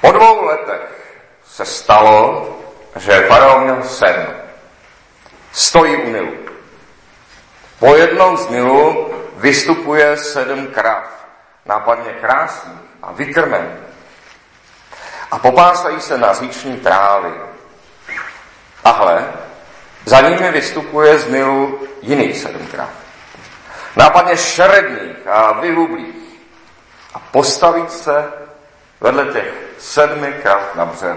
Po dvou letech se stalo, že faraon měl sen. Stojí u Nilu. Po jednom z Nilu vystupuje sedm krav, nápadně krásný a vykrmený. A popásají se na říční trávy. A hle, za nimi vystupuje z Nilu jiných sedm krav. Nápadně šeredných a vyhublých. A postaví se vedle těch sedmi krav na břeh.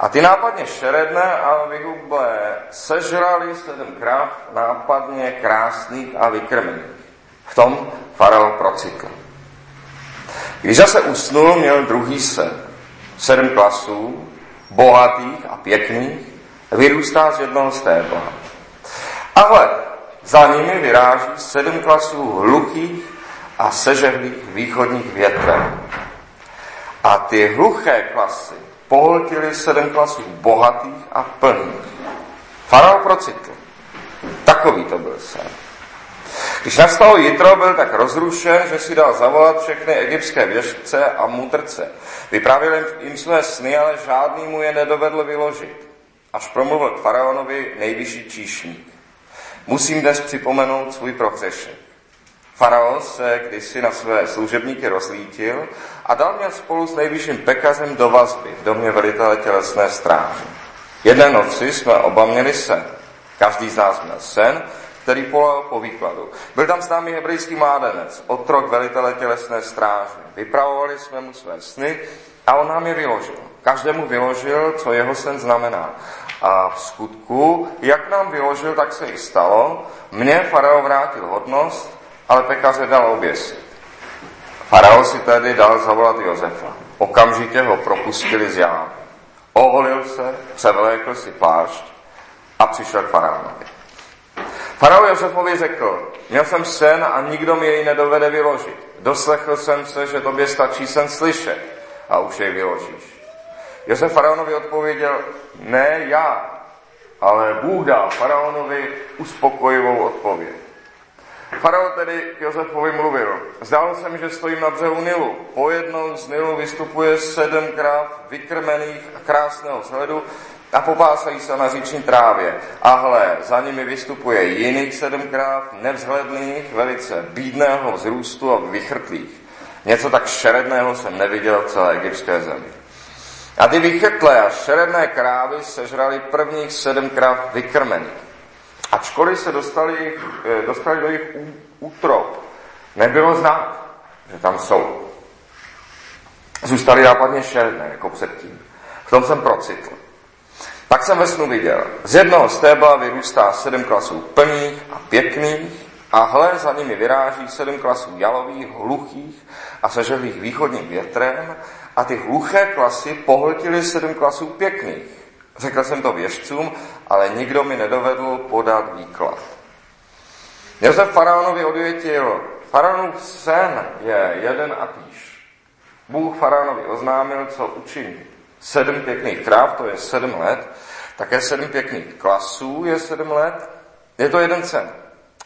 A ty nápadně šeredné a vyhublé sežrali sedm krav nápadně krásných a vykrmených. V tom farao procitl. Když zase usnul, měl druhý sen. Sedm klasů, bohatých a pěkných, vyrůstá z jednoho stébla. A hle, za nimi vyráží sedm klasů hluchých a sežehlých východních větrem. A ty hluché klasy pohltili sedm klasů bohatých a plných. Farao procitl. Takový to byl sen. Když nastalo jitro, byl tak rozrušen, že si dal zavolat všechny egyptské věžce a mudrce. Vyprávěl jim své sny, ale žádný mu je nedovedl vyložit. Až promluvil k faraonovi nejvyšší číšník. Musím dnes připomenout svůj prohřešek. Faraon se kdysi na své služebníky rozlítil a dal mě spolu s nejvyšším pekařem do vazby v domě velitele tělesné stráže. Jedné noci jsme oba měli sen. Každý z nás měl sen, který polal po výkladu. Byl tam s námi hebrejský mládenec, otrok velitele tělesné stráže. Vypravovali jsme mu své sny a on nám je vyložil. Každému vyložil, co jeho sen znamená. A v skutku, jak nám vyložil, tak se i stalo. Mně farao vrátil hodnost, ale pekaře dal oběsit. Farao si tedy dal zavolat Josefa. Okamžitě ho propustili z jámy. Oholil se, převlékl si plášť a přišel k faraonovi. Farao Josefovi řekl, měl jsem sen a nikdo mi jej nedovede vyložit. Doslechl jsem se, že tobě stačí sen slyšet a už jej vyložíš. Josef faraonovi odpověděl, ne já, ale Bůh dal faraonovi uspokojivou odpověď. Farao tedy k Josefovi mluvil. Zdálo se mi, že stojím na břehu Nilu. Po jednom z Nilu vystupuje sedm kráv vykrmených a krásného vzhledu a popásají se na říční trávě. A hle, za nimi vystupuje jiných sedm kráv, nevzhledných, velice bídného vzrůstu a vychrtlých. Něco tak šeredného jsem neviděl v celé egyptské zemi. A ty vychrtlé a šeredné krávy sežrali prvních sedm kráv vykrmených. Ačkoliv se dostali, eh, dostali do jejich útrop, nebylo znát, že tam jsou. Zůstali nápadně šeredné, jako předtím. V tom jsem procitl. Pak jsem ve snu viděl, z jednoho stébla vyrůstá sedm klasů plných a pěkných a hle za nimi vyráží sedm klasů jalových, hluchých a seželých východním větrem a ty hluché klasy pohltily sedm klasů pěkných. Řekl jsem to věžcům, ale nikdo mi nedovedl podat výklad. Josef faraonovi odvětil, faraonův sen je jeden a týž. Bůh faraonovi oznámil, co učiní. Sedm pěkných tráv, to je sedm let, také sedm pěkných klasů je sedm let, je to jeden sen.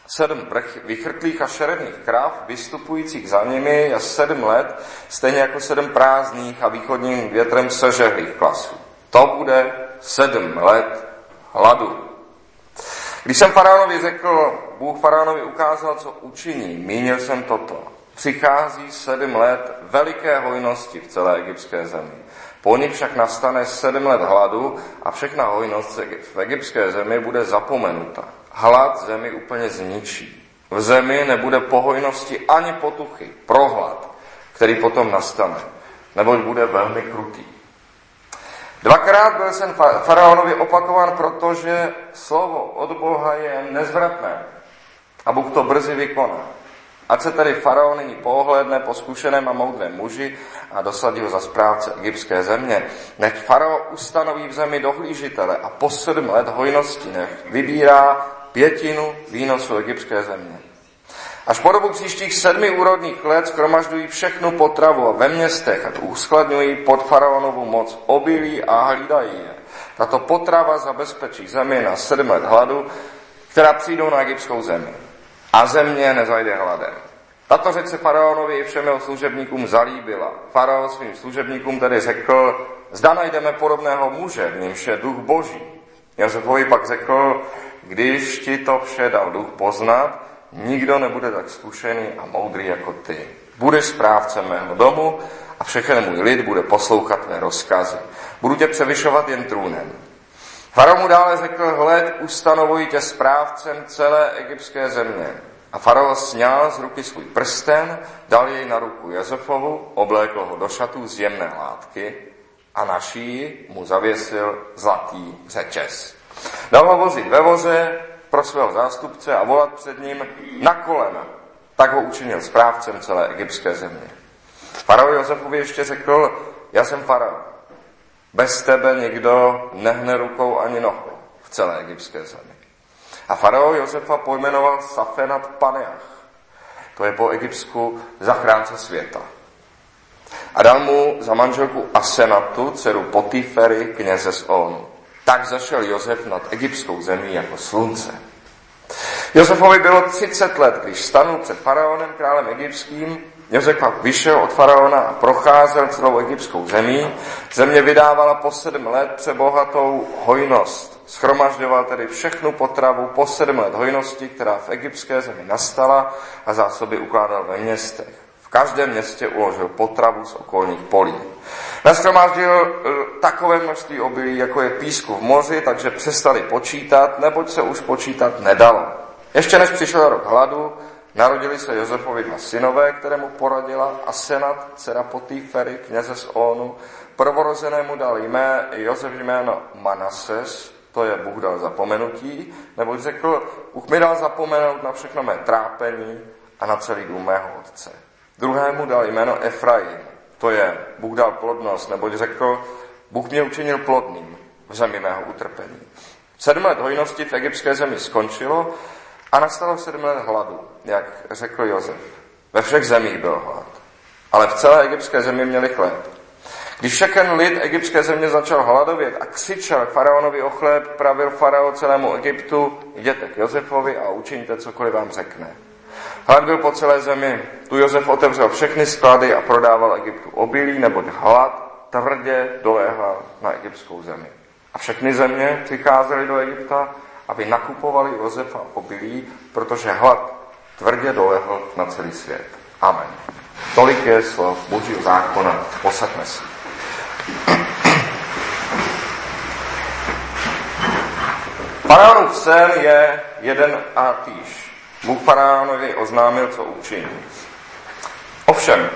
Sedm vychrtlých a šeredných kráv, vystupujících za nimi, je sedm let, stejně jako sedm prázdných a východním větrem sežehlých klasů. To bude sedm let hladu. Když jsem faraonovi řekl, Bůh faraonovi ukázal, co učiní, mínil jsem toto. Přichází sedm let veliké hojnosti v celé egyptské zemi. Po nich však nastane sedm let hladu a všechna hojnost v egyptské zemi bude zapomenuta. Hlad zemi úplně zničí. V zemi nebude pohojnosti ani potuchy, prohlad, který potom nastane, neboť bude velmi krutý. Dvakrát byl sen faraonovi opakován, protože slovo od Boha je nezvratné a Bůh to brzy vykoná. Ať se tedy faraon nyní pohledne po zkušeném a moudrém muži a dosadí ho za správce egyptské země. Nech farao ustanoví v zemi dohlížitele a po sedm let hojnosti nech vybírá pětinu výnosu egyptské země. Až po dobu příštích sedmi úrodných let skromaždují všechnu potravu a ve městech a uskladňují pod faraonovu moc obilí a hlídají je. Tato potrava zabezpečí zemi na sedm let hladu, která přijdou na egyptskou zemi. A země nezajde hladem. Tato řeč se faraonovi i všem jeho služebníkům zalíbila. Faraon svým služebníkům tedy řekl, zda najdeme podobného muže, v němž je duch boží. Josefovi pak řekl, když ti to vše dal duch poznat, nikdo nebude tak zkušený a moudrý jako ty. Budeš správcem mého domu a všechen můj lid bude poslouchat tvé rozkazy. Budu tě převyšovat jen trůnem. Farao mu dále řekl, hled, ustanovuji tě správcem celé egyptské země. A farao sněl z ruky svůj prsten, dal jej na ruku Josefovu, oblékl ho do šatů z jemné látky a na šíji mu zavěsil zlatý řečes. Dal ho vozit ve voze pro svého zástupce a volat před ním na kolena. Tak ho učinil správcem celé egyptské země. Farao Josefovi ještě řekl, já jsem farao. Bez tebe nikdo nehne rukou ani nohou v celé egyptské zemi. A farao Josefa pojmenoval Safenat Paneach. To je po egyptsku zachránce světa. A dal mu za manželku Asenatu, dceru Potifery, kněze z On. Tak zašel Josef nad egyptskou zemí jako slunce. Josefovi bylo 30 let, když stanul před faraonem, králem egyptským. Josef pak vyšel od faraona a procházel celou egyptskou zemí. Země vydávala po sedm let přebohatou hojnost. Schromažďoval tedy všechnu potravu po sedm let hojnosti, která v egyptské zemi nastala a zásoby ukládal ve městech. Každém městě uložil potravu z okolních polí. Naschromáždil eh, takové množství obilí, jako je písku v moři, takže přestali počítat, neboť se už počítat nedalo. Ještě než přišel rok hladu, narodili se Josefovi dva synové, kterému poradila Asenat, dcera Potýfery, kněze z Onu. Prvorozenému dal jmé, Josef jméno Manases, to je Bůh dal zapomenutí, nebo řekl, Bůh mi dal zapomenout na všechno mé trápení a na celý dům mého otce. Druhému dal jméno Efraim, to je Bůh dal plodnost, neboť řekl, Bůh mě učinil plodným v zemi mého utrpení. Sedm let hojnosti v egyptské zemi skončilo a nastalo sedm let hladu, jak řekl Josef. Ve všech zemích byl hlad, ale v celé egyptské zemi měli chléb. Když všechen lid egyptské země začal hladovět a křičel faraonovi o chléb, pravil farao celému Egyptu, jděte k Josefovi a učiňte cokoliv vám řekne. Hlad byl po celé zemi. Tu Josef otevřel všechny sklady a prodával Egyptu obilí, neboť hlad tvrdě doléhal na egyptskou zemi. A všechny země přicházely do Egypta, aby nakupovali Josefa obilí, protože hlad tvrdě dolehl na celý svět. Amen. Tolik je slov Božího zákona. Posaďme si. Faraonův sen je jeden a týž. Bůh faraonovi oznámil, co učiní. Ovšem,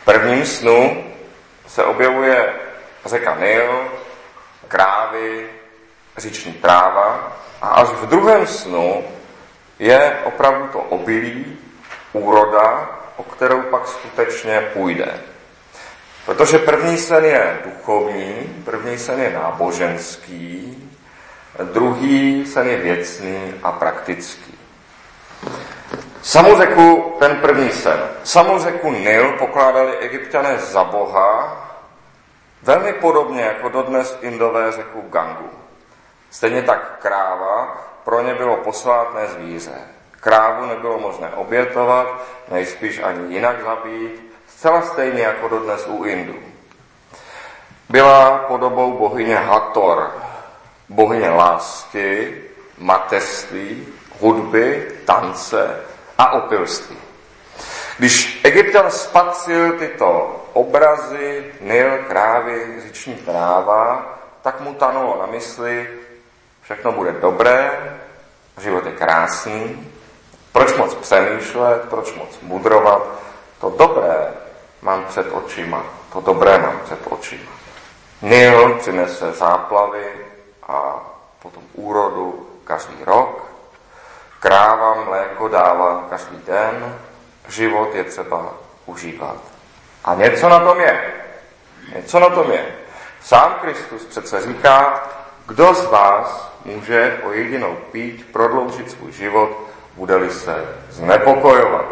v prvním snu se objevuje řeka Nil, krávy, říční tráva a až v druhém snu je opravdu to obilí, úroda, o kterou pak skutečně půjde. Protože první sen je duchovní, první sen je náboženský, druhý sen je věcný a praktický. Samozeku ten první sen. Samozeku Nil pokládali egyptiané za boha, velmi podobně jako dodnes indové řeku Gangu. Stejně tak kráva pro ně bylo posvátné zvíře. Krávu nebylo možné obětovat, nejspíš ani jinak zabít, zcela stejně jako dodnes u Indů. Byla podobou bohyně Hator, bohyně lásky, mateřství, hudby, tance a opilství. Když Egyptan spatřil tyto obrazy, Nil, krávy, říční práva, tak mu tanulo na mysli, všechno bude dobré, život je krásný, proč moc přemýšlet, proč moc mudrovat, to dobré mám před očima, to dobré mám před očima. Nil přinese záplavy a potom úrodu každý rok, kráva mléko dává každý den, život je třeba užívat. A něco na tom je. Něco na tom je. Sám Kristus přece říká, kdo z vás může o jedinou pít prodloužit svůj život, bude-li se znepokojovat.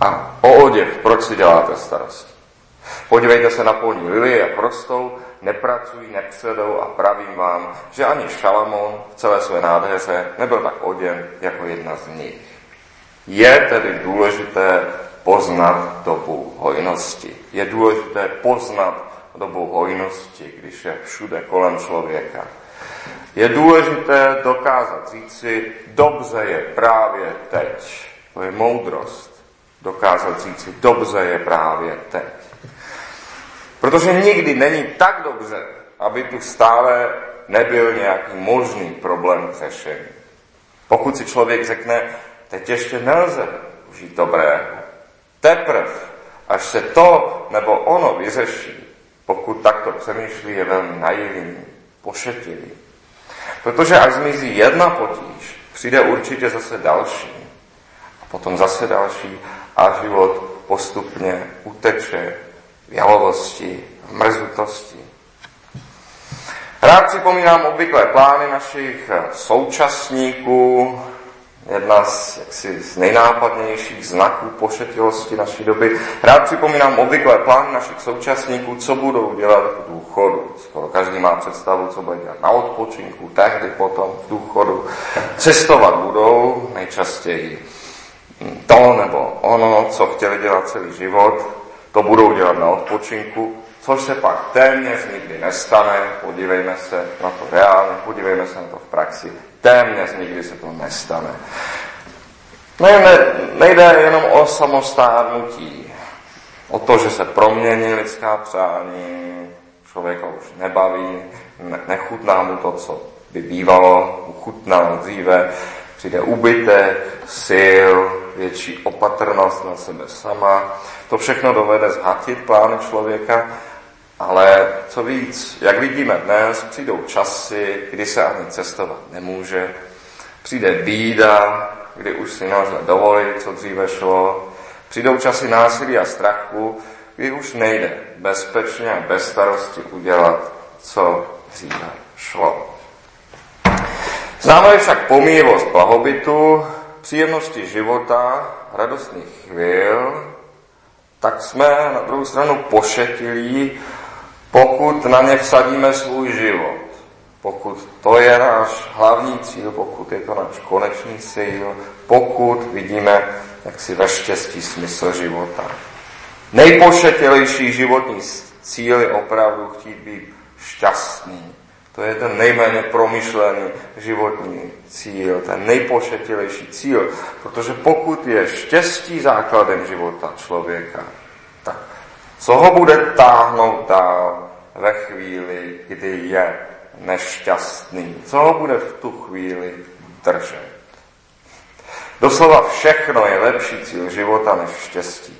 A o oděv, proč si děláte starost? Podívejte se na polní lily, jak rostou, nepracují, nepředou a pravím vám, že ani Šalamón v celé své nádheře nebyl tak oděn jako jedna z nich. Je tedy důležité poznat dobu hojnosti. Je důležité poznat dobu hojnosti, když je všude kolem člověka. Je důležité dokázat říci, dobře je právě teď. To je moudrost. Dokázat říci, dobře je právě teď. Protože nikdy není tak dobře, aby tu stále nebyl nějaký možný problém k řešení. Pokud si člověk řekne, teď ještě nelze užít dobrého, teprve, až se to nebo ono vyřeší, pokud takto přemýšlí, je velmi naivní, pošetilý. Protože až zmizí jedna potíž, přijde určitě zase další. A potom zase další a život postupně uteče v jalovosti, v mrzutosti. Rád připomínám obvyklé plány našich současníků, jedna z, jaksi, z nejnápadnějších znaků pošetilosti naší doby. Rád připomínám obvyklé plány našich současníků, co budou dělat v důchodu. Skoro každý má představu, co bude dělat na odpočinku, tehdy potom v důchodu. Cestovat budou nejčastěji to nebo ono, co chtěli dělat celý život, to budou dělat na odpočinku, což se pak téměř nikdy nestane, podívejme se na to reálně, podívejme se na to v praxi, téměř nikdy se to nestane. Ne, ne, nejde jenom o samostárnutí, o to, že se promění lidská přání, člověka už nebaví, ne, nechutná mu to, co by bývalo, uchutná dříve, přijde ubytek, sil, větší opatrnost na sebe sama. To všechno dovede zhatit plány člověka, ale co víc, jak vidíme dnes, přijdou časy, kdy se ani cestovat nemůže. Přijde bída, kdy už si nelze dovolit, co dříve šlo. Přijdou časy násilí a strachu, kdy už nejde bezpečně a bez starosti udělat, co dříve šlo. Známe však pomíjivost blahobytu, příjemnosti života, radostných chvíl, tak jsme na druhou stranu pošetilí, pokud na ně vsadíme svůj život. Pokud to je náš hlavní cíl, pokud je to náš konečný cíl, pokud vidíme jak si ve štěstí smysl života. Nejpošetilejší životní cíl je opravdu chtít být šťastný, to je ten nejméně promyšlený životní cíl, ten nejpošetilejší cíl. Protože pokud je štěstí základem života člověka, tak co ho bude táhnout dál ve chvíli, kdy je nešťastný? Co ho bude v tu chvíli držet? Doslova všechno je lepší cíl života než štěstí.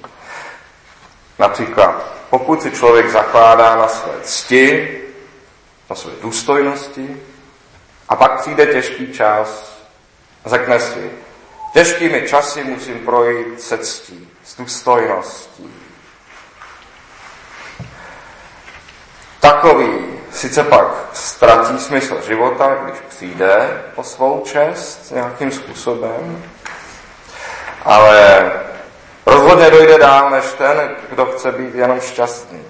Například, pokud si člověk zakládá na své cti, na své důstojnosti a pak přijde těžký čas a řekne si, těžkými časy musím projít se ctí, s důstojností. Takový sice pak ztratí smysl života, když přijde o svou čest nějakým způsobem, ale rozhodně dojde dál než ten, kdo chce být jenom šťastný.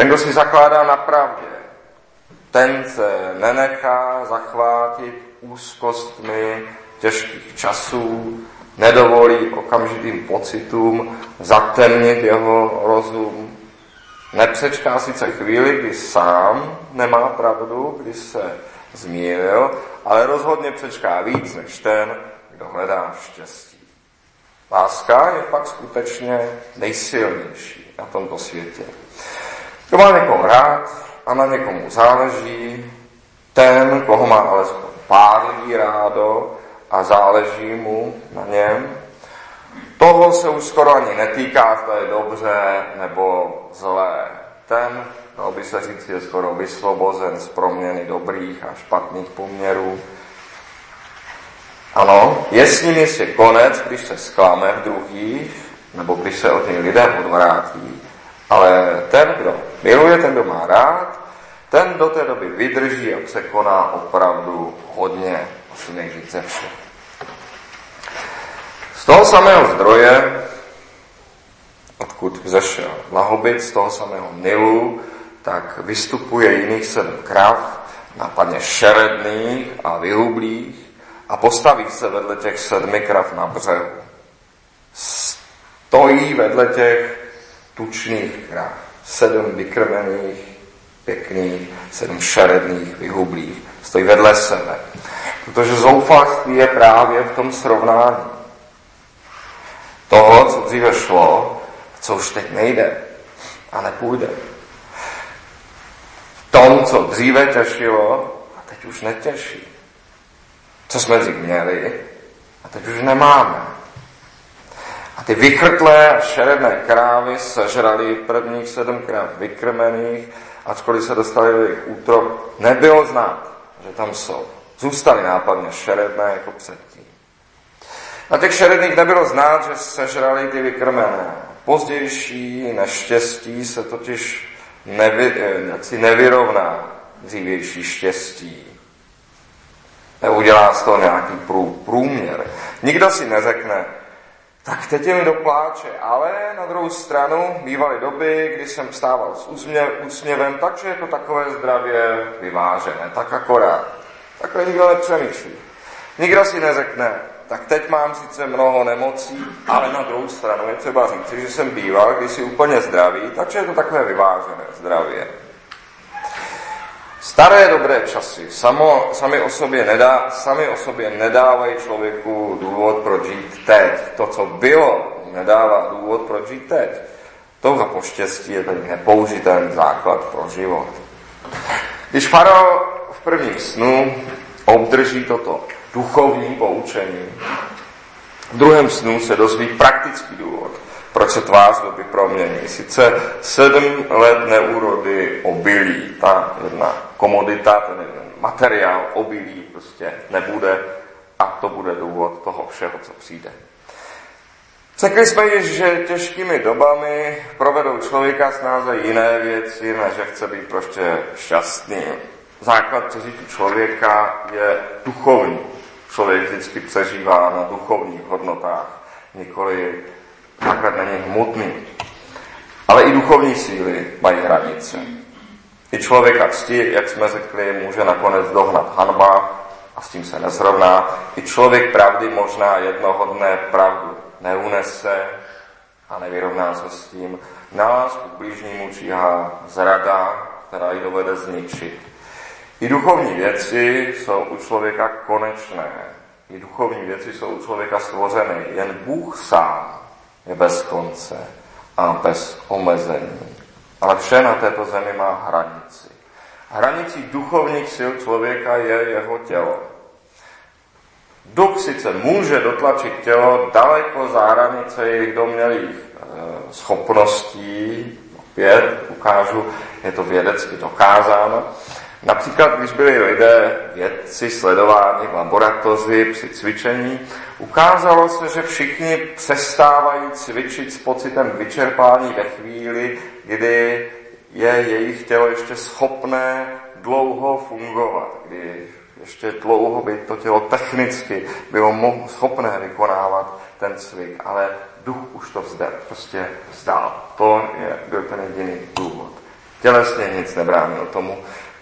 Ten, kdo si zakládá na pravdě, ten se nenechá zachvátit úzkostmi těžkých časů, nedovolí okamžitým pocitům zatemnit jeho rozum. Nepřečká sice chvíli, kdy sám nemá pravdu, kdy se zmíril, ale rozhodně přečká víc než ten, kdo hledá štěstí. Láska je pak skutečně nejsilnější na tomto světě. Kdo má někoho rád a na někomu záleží, ten, koho má alespoň pár lidí rádo a záleží mu na něm, toho se už skoro ani netýká, zda je dobře nebo zlé. Ten, dalo by se říct, je skoro vysvobozen z proměny dobrých a špatných poměrů. Ano, je s ním jistě konec, když se sklame v druhých, nebo když se od něj lidé odvrátí. Ale ten, kdo miluje, ten, kdo má rád, ten do té doby vydrží a překoná opravdu hodně, asi nejvíc ze všech. Z toho samého zdroje, odkud vzešel lahobit, z toho samého Nilu, tak vystupuje jiných sedm krav, nápadně šeredných a vyhublých, a postaví se vedle těch sedmi krav na břehu. Stojí vedle těch tučných krav. Sedm vykrmených, pěkných, sedm šeredných, vyhublých. Stojí vedle sebe. Protože zoufalství je právě v tom srovnání. Toho, co dříve šlo, co už teď nejde a nepůjde. V tom, co dříve těšilo a teď už netěší. Co jsme dřív měli a teď už nemáme. A ty vychrtlé a šeredné krávy sežrali prvních sedm kráv vykrmených, ačkoliv se dostali do jejich útrop, nebylo znát, že tam jsou. Zůstaly nápadně šeredné jako předtím. Na těch šeredných nebylo znát, že sežrali ty vykrmené. Pozdější neštěstí se totiž nevy, jaksi nevyrovná dřívější štěstí. Neudělá z toho nějaký prů, průměr. Nikdo si neřekne, tak teď je mi do pláče, ale na druhou stranu bývaly doby, kdy jsem vstával s úsměv, úsměvem, takže je to takové zdravě vyvážené, tak akorát. Takhle nikdo nepřemýšlí. Nikdo si neřekne, tak teď mám sice mnoho nemocí, ale na druhou stranu je třeba říct, že jsem býval když si úplně zdravý, takže je to takové vyvážené zdravě. Staré dobré časy samo, sami, o sobě nedá, sami o sobě nedávají člověku důvod, proč žít teď. To, co bylo, nedává důvod, proč žít teď. Touha po štěstí je tedy nepoužitelný základ pro život. Když Faro v prvním snu obdrží toto duchovní poučení, v druhém snu se dozví praktický důvod, proč se tvář doby promění. Sice sedm let neúrody obilí, ta jedna komodita, ten jeden materiál obilí prostě nebude a to bude důvod toho všeho, co přijde. Řekli jsme již, že těžkými dobami provedou člověka snáze jiné věci, než že chce být prostě šťastný. Základ přežití člověka je duchovní. Člověk vždycky přežívá na duchovních hodnotách, nikoli náklad není hmotný. Ale i duchovní síly mají hranice. I člověka cti, jak jsme řekli, může nakonec dohnat hanba a s tím se nezrovná. I člověk pravdy možná jednoho dne pravdu neunese a nevyrovná se s tím. Nás k blížnímu číhá zrada, která ji dovede zničit. I duchovní věci jsou u člověka konečné. I duchovní věci jsou u člověka stvořeny. Jen Bůh sám je bez konce a bez omezení. Ale vše na této zemi má hranici. Hranicí duchovních sil člověka je jeho tělo. Duch sice může dotlačit tělo daleko za hranice jejich domělých e, schopností, opět ukážu, je to vědecky dokázáno, Například, když byli lidé, vědci sledováni v laboratoři při cvičení, ukázalo se, že všichni přestávají cvičit s pocitem vyčerpání ve chvíli, kdy je jejich tělo ještě schopné dlouho fungovat, kdy ještě dlouho by to tělo technicky bylo schopné vykonávat ten cvik, ale duch už to vzdal, prostě vzdál. To je, byl ten jediný důvod. Tělesně nic nebránilo tomu,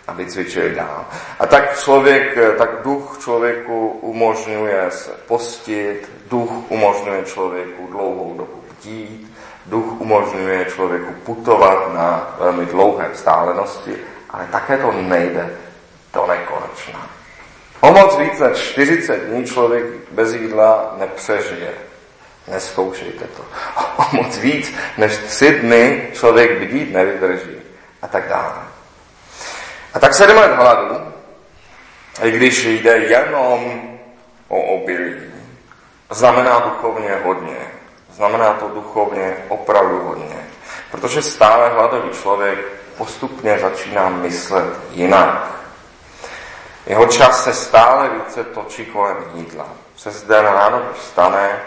aby cvičili dál. A tak člověk, tak duch člověku umožňuje se postit, duch umožňuje člověku dlouhou dobu bdít, duch umožňuje člověku putovat na velmi dlouhé vzdálenosti, ale také to nejde do nekonečna. O moc víc než 40 dní člověk bez jídla nepřežije. Neskoušejte to. O moc víc než tři dny člověk bdít nevydrží. A tak dále. A tak sedm let hladu, i když jde jenom o obilí, znamená duchovně hodně. Znamená to duchovně opravdu hodně. Protože stále hladový člověk postupně začíná myslet jinak. Jeho čas se stále více točí kolem jídla. Přes den ráno, vstane,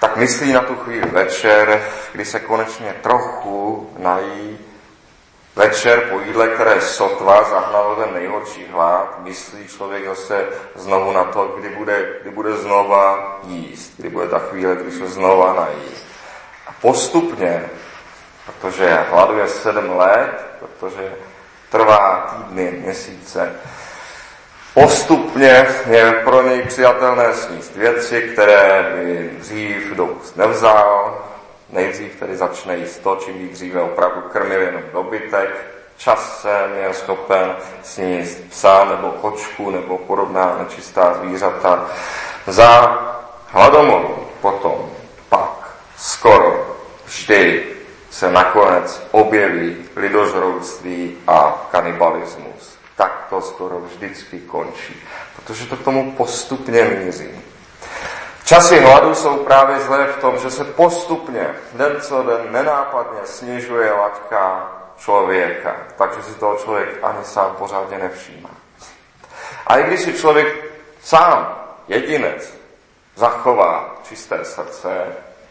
tak myslí na tu chvíli večer, kdy se konečně trochu nají Večer po jídle, které sotva zahnalo ten nejhorší hlad, myslí člověk zase znovu na to, kdy bude, kdy bude znova jíst, kdy bude ta chvíle, kdy se znova najíst. A postupně, protože hladuje sedm let, protože trvá týdny, měsíce, Postupně je pro něj přijatelné sníst věci, které by dřív do nevzal. Nejdřív tedy začne jíst to, čím by dříve opravdu krmil jenom dobytek. Časem je schopen sníst psa nebo kočku nebo podobná nečistá zvířata. Za hladomoru potom pak skoro vždy se nakonec objeví lidožrouctví a kanibalismus. Tak to skoro vždycky končí, protože to k tomu postupně míří. Časy hladu jsou právě zlé v tom, že se postupně den co den nenápadně snižuje laťka člověka, takže si toho člověk ani sám pořádně nevšímá. A i když si člověk sám, jedinec, zachová čisté srdce,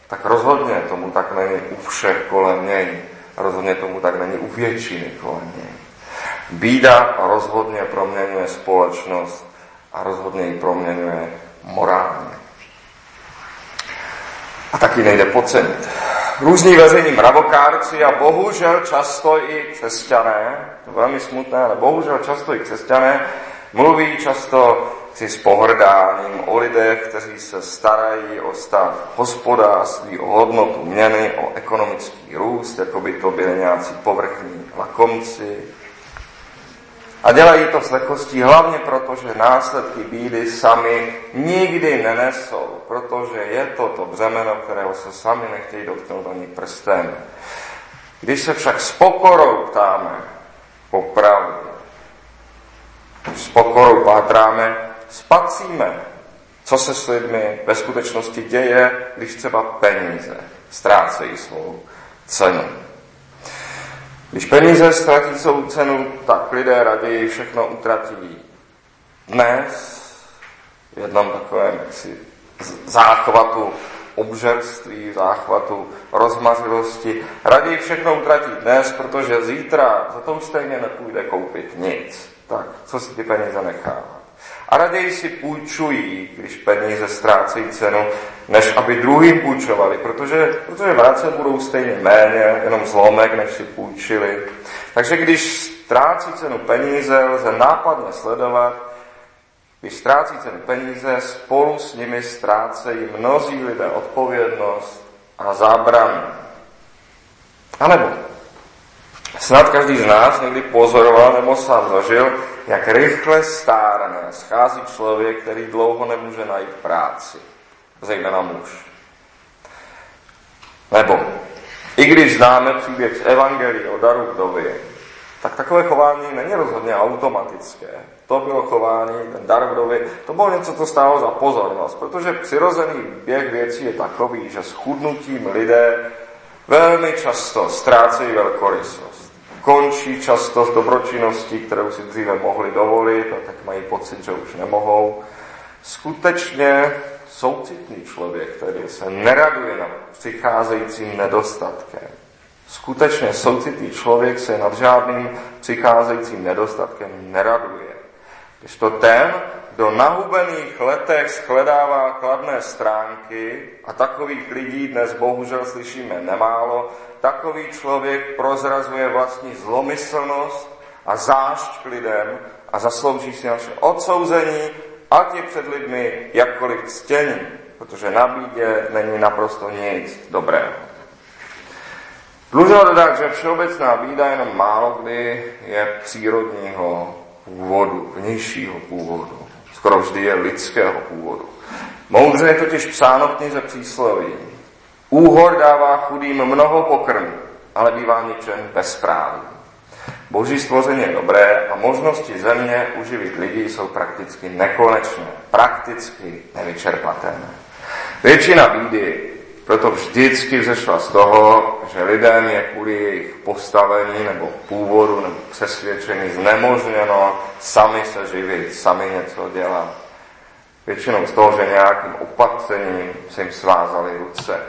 tak rozhodně tomu tak není u všech kolem něj. Rozhodně tomu tak není u většiny kolem něj. Bída rozhodně proměňuje společnost a rozhodně ji proměňuje morálně. A taky nejde podcenit. Různí veřejní mravokárci a bohužel často i křesťané, to je velmi smutné, ale bohužel často i křesťané, mluví často si s pohrdáním o lidech, kteří se starají o stav hospodářství, o hodnotu měny, o ekonomický růst, jako by to byly nějací povrchní lakomci. A dělají to s lehkostí hlavně proto, že následky bídy sami nikdy nenesou, protože je to to břemeno, kterého se sami nechtějí dotknout ani prstem. Když se však s pokorou ptáme po pravdě, s pokorou pátráme, spacíme, co se s lidmi ve skutečnosti děje, když třeba peníze ztrácejí svou cenu. Když peníze ztratí svou cenu, tak lidé raději všechno utratí dnes, v jednom takovém jaksi záchvatu obžerství, záchvatu rozmařilosti. Raději všechno utratí dnes, protože zítra za to stejně nepůjde koupit nic. Tak, co si ty peníze nechává? A raději si půjčují, když peníze ztrácejí cenu, než aby druhým půjčovali, protože, protože vracet budou stejně méně, jenom zlomek, než si půjčili. Takže když ztrácí cenu peníze, lze nápadně sledovat, když ztrácí cenu peníze, spolu s nimi ztrácejí mnozí lidé odpovědnost a zábranu. A nebo snad každý z nás někdy pozoroval nebo sám zažil, jak rychle stárne, schází člověk, který dlouho nemůže najít práci, zejména muž. Nebo, i když známe příběh z Evangelii o daru vdovy, tak takové chování není rozhodně automatické. To bylo chování, ten dar vdovy, to bylo něco, co stálo za pozornost, protože přirozený běh věcí je takový, že s chudnutím lidé velmi často ztrácejí velkorysost končí často s dobročinností, kterou si dříve mohli dovolit a tak mají pocit, že už nemohou. Skutečně soucitný člověk, který se neraduje nad přicházejícím nedostatkem. Skutečně soucitný člověk se nad žádným přicházejícím nedostatkem neraduje. Když to ten, do nahubených letech shledává kladné stránky, a takových lidí dnes bohužel slyšíme nemálo, takový člověk prozrazuje vlastní zlomyslnost a zášť k lidem a zaslouží si naše odsouzení, ať je před lidmi jakkoliv ctění, protože na bídě není naprosto nic dobrého. Dlužno dodat, že všeobecná bída jenom málo kdy je přírodního původu, vnějšího původu skoro vždy je lidského původu. Moudře je totiž psáno knize přísloví. Úhor dává chudým mnoho pokrmů, ale bývá ničen bezprávím. Boží stvoření je dobré a možnosti země uživit lidi jsou prakticky nekonečné, prakticky nevyčerpatelné. Většina bídy proto vždycky vzešla z toho, že lidem je kvůli jejich postavení nebo původu nebo přesvědčení znemožněno sami se živit, sami něco dělat. Většinou z toho, že nějakým opatřením se jim svázali ruce.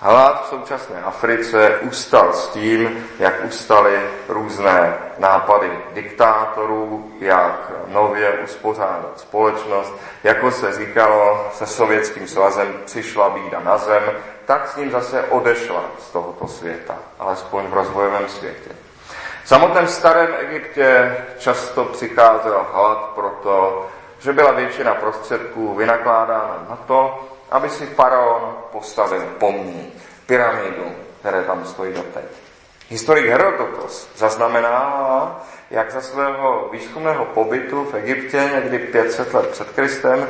Hlad v současné Africe ustal s tím, jak ustaly různé nápady diktátorů, jak nově uspořádat společnost. Jako se říkalo, se sovětským svazem přišla bída na zem, tak s ním zase odešla z tohoto světa, alespoň v rozvojovém světě. V samotném starém Egyptě často přicházel hlad proto, že byla většina prostředků vynakládána na to, aby si faraon postavil pomník, pyramidu, které tam stojí doteď. Historik Herodotos zaznamenává, jak za svého výzkumného pobytu v Egyptě někdy 500 let před Kristem,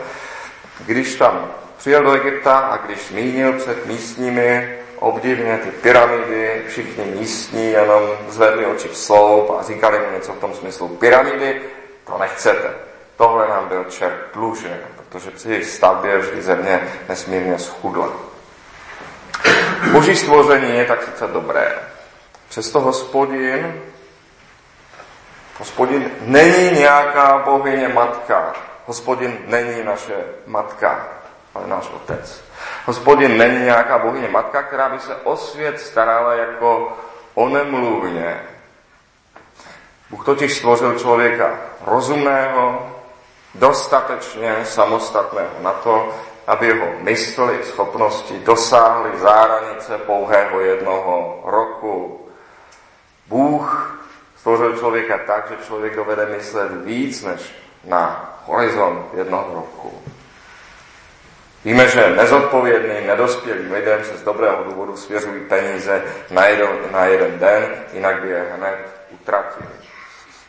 když tam přijel do Egypta a když zmínil před místními obdivně ty pyramidy, všichni místní jenom zvedli oči v sloup a říkali mu něco v tom smyslu, pyramidy, to nechcete. Tohle nám byl čert dlužen, protože při stavbě vždy země nesmírně schudla. Boží stvoření je tak sice dobré. Přesto hospodin, hospodin není nějaká bohyně matka. Hospodin není naše matka, ale náš otec. Hospodin není nějaká bohyně matka, která by se o svět starala jako onemluvně. Bůh totiž stvořil člověka rozumného, dostatečně samostatného na to, aby jeho mysli, schopnosti dosáhly záranice pouhého jednoho roku. Bůh stvořil člověka tak, že člověk dovede myslet víc než na horizont jednoho roku. Víme, že nezodpovědným, nedospělým lidem se z dobrého důvodu svěřují peníze na jeden, na jeden den, jinak by je hned utratili.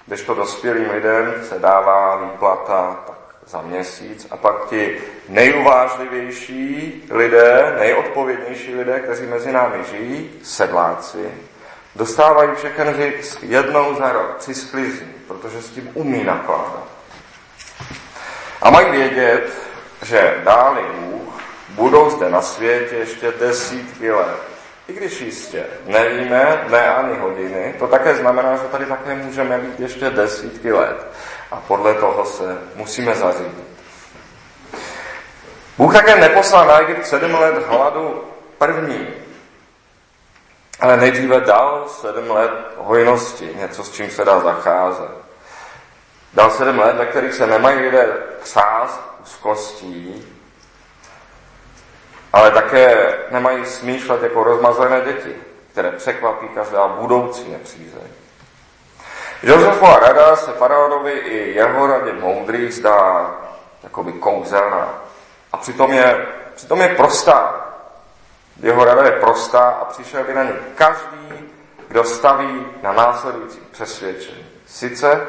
Když to dospělým lidem se dává výplata tak za měsíc a pak ti nejuvážlivější lidé, nejodpovědnější lidé, kteří mezi námi žijí, sedláci, dostávají všechen zisk jednou za rok při sklizni, protože s tím umí nakládat. A mají vědět, že dáli Bůh, budou zde na světě ještě desítky let. I když jistě nevíme ne ani hodiny, to také znamená, že tady také můžeme být ještě desítky let. A podle toho se musíme zařídit. Bůh také neposlal na Egypt sedm let hladu první, ale nejdříve dal sedm let hojnosti, něco, s čím se dá zacházet. Dal sedm let, ve kterých se nemají lidé třást úzkostí, ale také nemají smýšlet jako rozmazlené děti, které překvapí každá budoucí nepřízeň. Josefova rada se faraonovi i jeho radě moudrých zdá jakoby kouzelná. A přitom je, přitom je prostá. Jeho rada je prostá a přišel by na ní každý, kdo staví na následující přesvědčení. Sice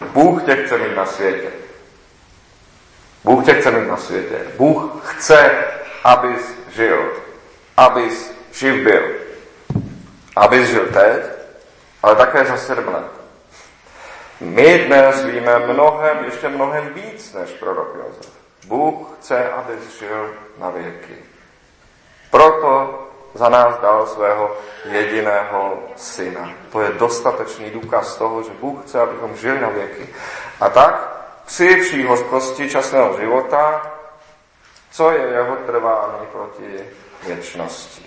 Bůh tě chce mít na světě. Bůh tě chce mít na světě. Bůh chce, abys žil. Abys živ byl. Abys žil teď, ale také za sedm let. My dnes víme mnohem, ještě mnohem víc než prorok Josef. Bůh chce, abys žil na věky. Proto za nás dal svého jediného syna. To je dostatečný důkaz toho, že Bůh chce, abychom žili na věky. A tak při vší hořkosti časného života, co je jeho trvání proti věčnosti.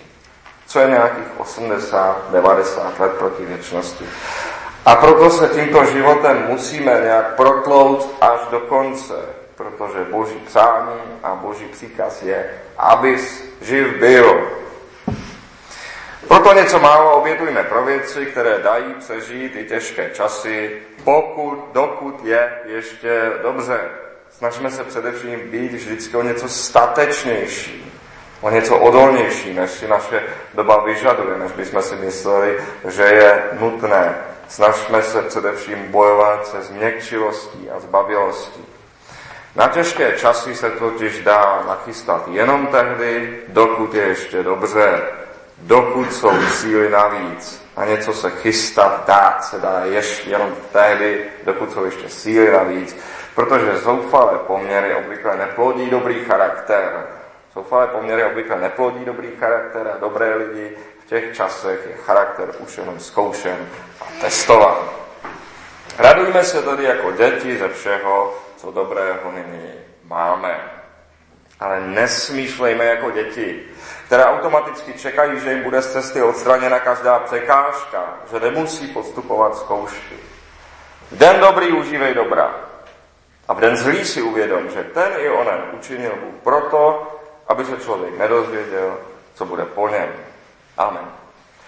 Co je nějakých 80, 90 let proti věčnosti. A proto se tímto životem musíme nějak protlout až do konce, protože boží přání a boží příkaz je, abys živ byl. Proto něco málo obětujme pro věci, které dají přežít i těžké časy, pokud, dokud je ještě dobře. Snažíme se především být vždycky o něco statečnější, o něco odolnější, než si naše doba vyžaduje, než bychom si mysleli, že je nutné. Snažíme se především bojovat se změkčilostí a zbavilostí. Na těžké časy se totiž dá nachystat jenom tehdy, dokud je ještě dobře dokud jsou síly navíc a něco se chystat, dát se dá ještě jenom tehdy, dokud jsou ještě síly navíc, protože zoufalé poměry obvykle neplodí dobrý charakter. Zoufalé poměry obvykle neplodí dobrý charakter a dobré lidi v těch časech je charakter už jenom zkoušen a testován. Radujme se tedy jako děti ze všeho, co dobrého nyní máme. Ale nesmýšlejme jako děti, které automaticky čekají, že jim bude z cesty odstraněna každá překážka, že nemusí podstupovat zkoušky. Den dobrý užívej dobra. A v den zlý si uvědom, že ten i onen učinil Bůh proto, aby se člověk nedozvěděl, co bude po něm. Amen.